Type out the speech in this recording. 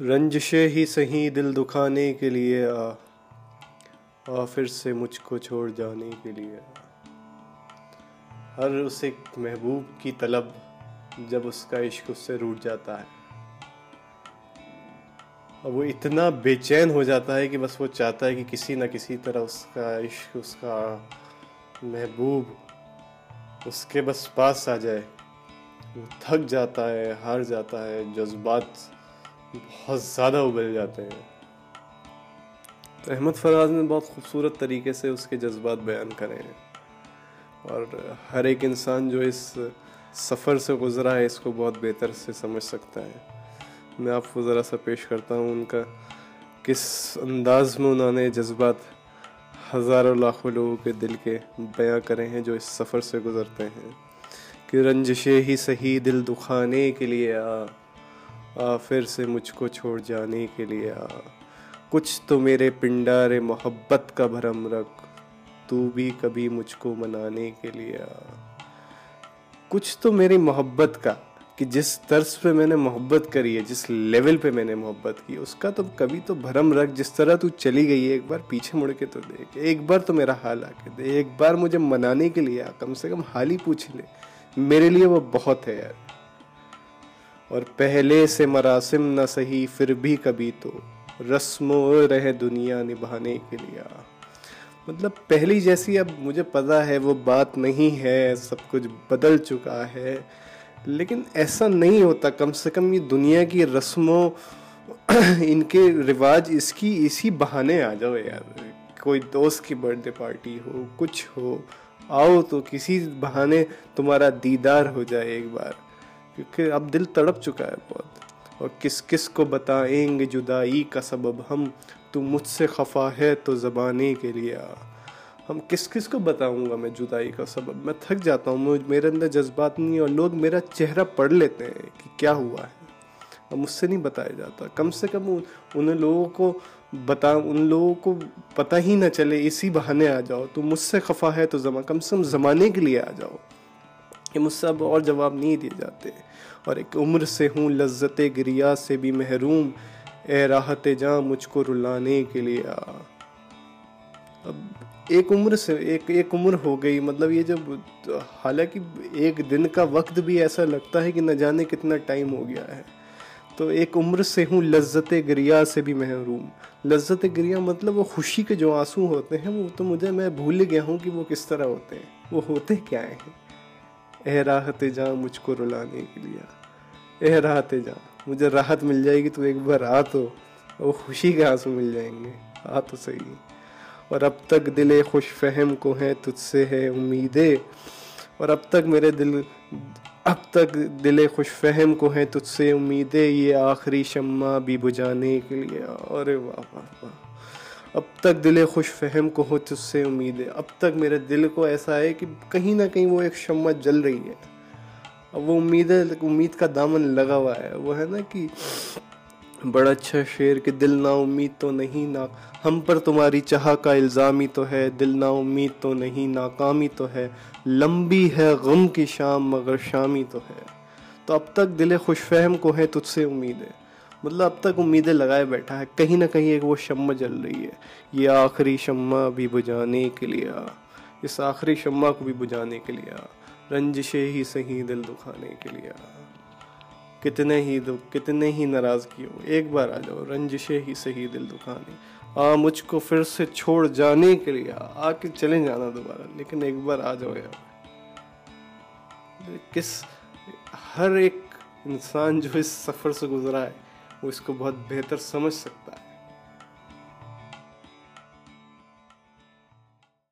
رنجشے ہی سہیں دل دکھانے کے لیے آ آ، پھر سے مجھ کو چھوڑ جانے کے لیے آ۔ ہر اس ایک محبوب کی طلب جب اس کا عشق اس سے روٹ جاتا ہے۔ اور وہ اتنا بے چین ہو جاتا ہے کہ بس وہ چاہتا ہے کہ کسی نہ کسی طرح اس کا عشق، اس کا محبوب اس کے بس پاس آ جائے۔ وہ تھک جاتا ہے، ہار جاتا ہے، جذبات بہت زیادہ ابل جاتے ہیں۔ تو احمد فراز نے بہت خوبصورت طریقے سے اس کے جذبات بیان کرے ہیں۔ اور ہر ایک انسان جو اس سفر سے گزرا ہے، اس کو بہت بہتر سے سمجھ سکتا ہے۔ میں آپ کو ذرا سا پیش کرتا ہوں ان کا کس انداز میں انہوں نے جذبات ہزاروں لاکھوں لوگوں کے دل کے بیاں کرے ہیں جو اس سفر سے گزرتے ہیں۔ کہ رنجشے ہی صحیح دل دکھانے کے لیے آ۔ آ، پھر سے مجھ کو چھوڑ جانے کے لیے آ۔ کچھ تو میرے پنڈار محبت کا بھرم رکھ، تو بھی کبھی مجھ کو منانے کے لیے آ۔ کچھ تو میری محبت کا، کہ جس طرز پہ میں نے محبت کری ہے، جس لیول پہ میں نے محبت کی، اس کا تو کبھی تو بھرم رکھ۔ جس طرح تو چلی گئی ہے، ایک بار پیچھے مڑ کے تو دیکھ۔ ایک بار تو میرا حال آ کے دے۔ ایک بار مجھے منانے کے لیے آ، کم سے کم حال ہی پوچھ لے۔ میرے لیے وہ بہت ہے یار۔ اور پہلے سے مراسم نہ سہی، پھر بھی کبھی تو رسم و رہ دنیا نبھانے کے لیے۔ مطلب پہلی جیسی اب مجھے پتا ہے وہ بات نہیں ہے، سب کچھ بدل چکا ہے۔ لیکن ایسا نہیں ہوتا، کم سے کم یہ دنیا کی رسموں، ان کے رواج اس کی، اسی بہانے آ جاؤ یار۔ کوئی دوست کی برتھ ڈے پارٹی ہو، کچھ ہو، آؤ تو کسی بہانے تمہارا دیدار ہو جائے ایک بار۔ کیونکہ اب دل تڑپ چکا ہے بہت۔ اور کس کس کو بتائیں گے جدائی کا سبب؟ ہم، تو مجھ سے خفا ہے تو زبانے کے لیے۔ ہم کس کس کو بتاؤں گا میں جدائی کا سبب؟ میں تھک جاتا ہوں میرے اندر جذبات نہیں اور لوگ میرا چہرہ پڑھ لیتے ہیں کہ کیا ہوا ہے۔ اور مجھ سے نہیں بتایا جاتا۔ کم سے کم ان لوگوں کو بتا، ان لوگوں کو پتہ ہی نہ چلے، اسی بہانے آ جاؤ۔ تو مجھ سے خفا ہے تو زمان کم سے کم زمانے کے لیے آ جاؤ۔ کہ مجھ سے اب اور جواب نہیں دیے جاتے۔ اور ایک عمر سے ہوں لذت گریا سے بھی محروم۔ اے راحت جاں مجھ کو رلانے کے لیے آ۔ اب ایک عمر سے، ایک ایک عمر ہو گئی۔ مطلب یہ جب حالانکہ ایک دن کا وقت بھی ایسا لگتا ہے کہ نہ جانے کتنا ٹائم ہو گیا ہے۔ تو ایک عمر سے ہوں لذت گریا سے بھی محروم۔ لذت گریا مطلب وہ خوشی کے جو آنسو ہوتے ہیں وہ تو مجھے، میں بھول گیا ہوں کہ وہ کس طرح ہوتے ہیں۔ وہ ہوتے کیا ہیں؟ اے راحت جاں مجھ کو رلانے کے لیے۔ اے راحت جاں، مجھے راحت مل جائے گی، تو ایک بار آ تو وہ خوشی کے آنسو مل جائیں گے۔ آ تو صحیح۔ اور اب تک دل خوش فہم کو ہے تجھ سے ہے امیدیں۔ اور اب تک میرے دل، اب تک دل خوش فہم کو ہے تجھ سے امیدیں۔ یہ آخری شمع بھی بجانے کے لیے۔ ارے واہ واہ واہ۔ اب تک دل خوش فہم کو ہو تجھ سے امید ہے۔ اب تک میرے دل کو ایسا ہے کہ کہیں نہ کہیں وہ ایک شمع جل رہی ہے۔ اب وہ امید ہے امید کا دامن لگا ہوا ہے۔ وہ ہے نا کہ بڑا اچھا شعر کہ دل نا امید تو نہیں، نا ہم پر تمہاری چاہ کا الزامی تو ہے۔ دل نا امید تو نہیں، ناکامی تو ہے۔ لمبی ہے غم کی شام مگر شامی تو ہے۔ تو اب تک دل خوش فہم کو ہے تجھ سے امید ہے۔ مطلب اب تک امیدیں لگائے بیٹھا ہے، کہیں نہ کہیں ایک وہ شمع جل رہی ہے۔ یہ آخری شمع بھی بجانے کے لیے، اس آخری شمع کو بھی بجانے کے لیے رنجشے ہی صحیح دل دکھانے کے لیے۔ کتنے ہی دکھ کتنے ہی ناراض کی ہو ایک بار آ جاؤ رنجشے ہی صحیح دل دکھانے۔ آ، مجھ کو پھر سے چھوڑ جانے کے لیے۔ آ کے چلے جانا دوبارہ، لیکن ایک بار آ جاؤ یار۔ کس، ہر ایک انسان جو اس سفر سے گزرا ہے وہ اس کو بہت بہتر سمجھ سکتا ہے۔